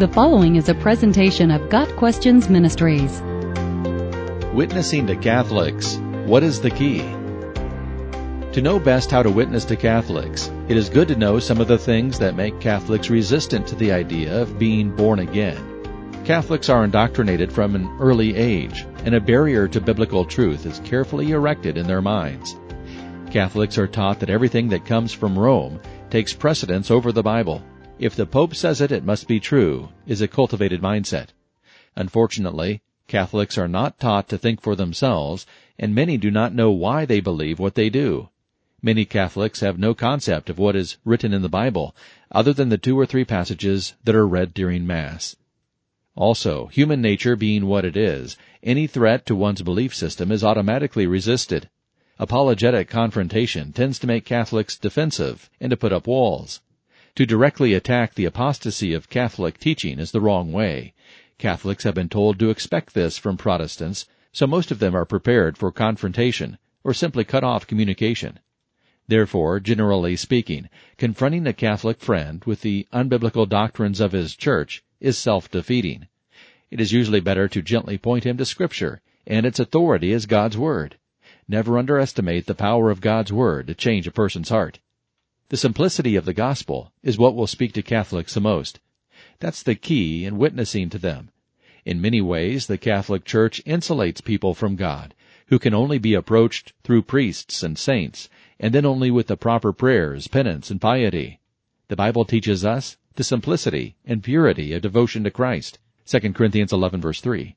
The following is a presentation of Got Questions Ministries. Witnessing to Catholics. What is the key? To know best how to witness to Catholics, it is good to know some of the things that make Catholics resistant to the idea of being born again. Catholics are indoctrinated from an early age, and a barrier to biblical truth is carefully erected in their minds. Catholics are taught that everything that comes from Rome takes precedence over the Bible. If the Pope says it, it must be true, is a cultivated mindset. Unfortunately, Catholics are not taught to think for themselves, and many do not know why they believe what they do. Many Catholics have no concept of what is written in the Bible, other than the two or three passages that are read during Mass. Also, human nature being what it is, any threat to one's belief system is automatically resisted. Apologetic confrontation tends to make Catholics defensive and to put up walls. To directly attack the apostasy of Catholic teaching is the wrong way. Catholics have been told to expect this from Protestants, so most of them are prepared for confrontation or simply cut off communication. Therefore, generally speaking, confronting a Catholic friend with the unbiblical doctrines of his church is self-defeating. It is usually better to gently point him to Scripture and its authority as God's Word. Never underestimate the power of God's Word to change a person's heart. The simplicity of the gospel is what will speak to Catholics the most. That's the key in witnessing to them. In many ways, the Catholic Church insulates people from God, who can only be approached through priests and saints, and then only with the proper prayers, penance, and piety. The Bible teaches us the simplicity and purity of devotion to Christ. 2 Corinthians 11 verse 3.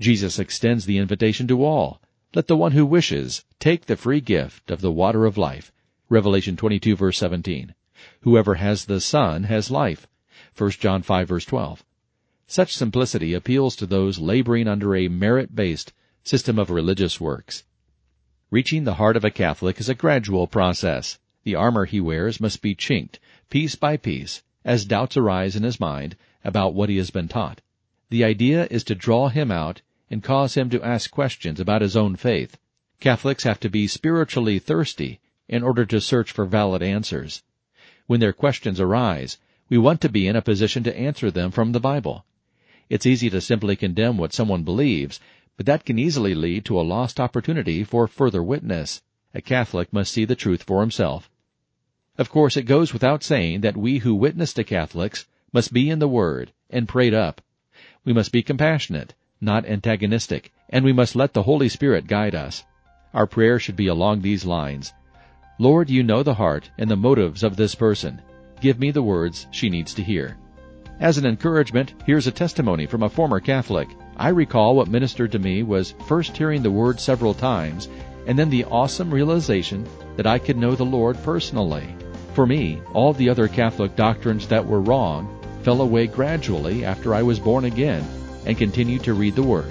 Jesus extends the invitation to all. Let the one who wishes take the free gift of the water of life. Revelation 22 verse 17. Whoever has the Son has life. 1 John 5 verse 12. Such simplicity appeals to those laboring under a merit-based system of religious works. Reaching the heart of a Catholic is a gradual process. The armor he wears must be chinked, piece by piece, as doubts arise in his mind about what he has been taught. The idea is to draw him out and cause him to ask questions about his own faith. Catholics have to be spiritually thirsty in order to search for valid answers. When their questions arise, we want to be in a position to answer them from the Bible. It's easy to simply condemn what someone believes, but that can easily lead to a lost opportunity for further witness. A Catholic must see the truth for himself. Of course, it goes without saying that we who witness to Catholics must be in the Word and prayed up. We must be compassionate, not antagonistic, and we must let the Holy Spirit guide us. Our prayer should be along these lines. Lord, you know the heart and the motives of this person. Give me the words she needs to hear. As an encouragement, here's a testimony from a former Catholic. I recall what ministered to me was first hearing the word several times and then the awesome realization that I could know the Lord personally. For me, all the other Catholic doctrines that were wrong fell away gradually after I was born again and continued to read the Word.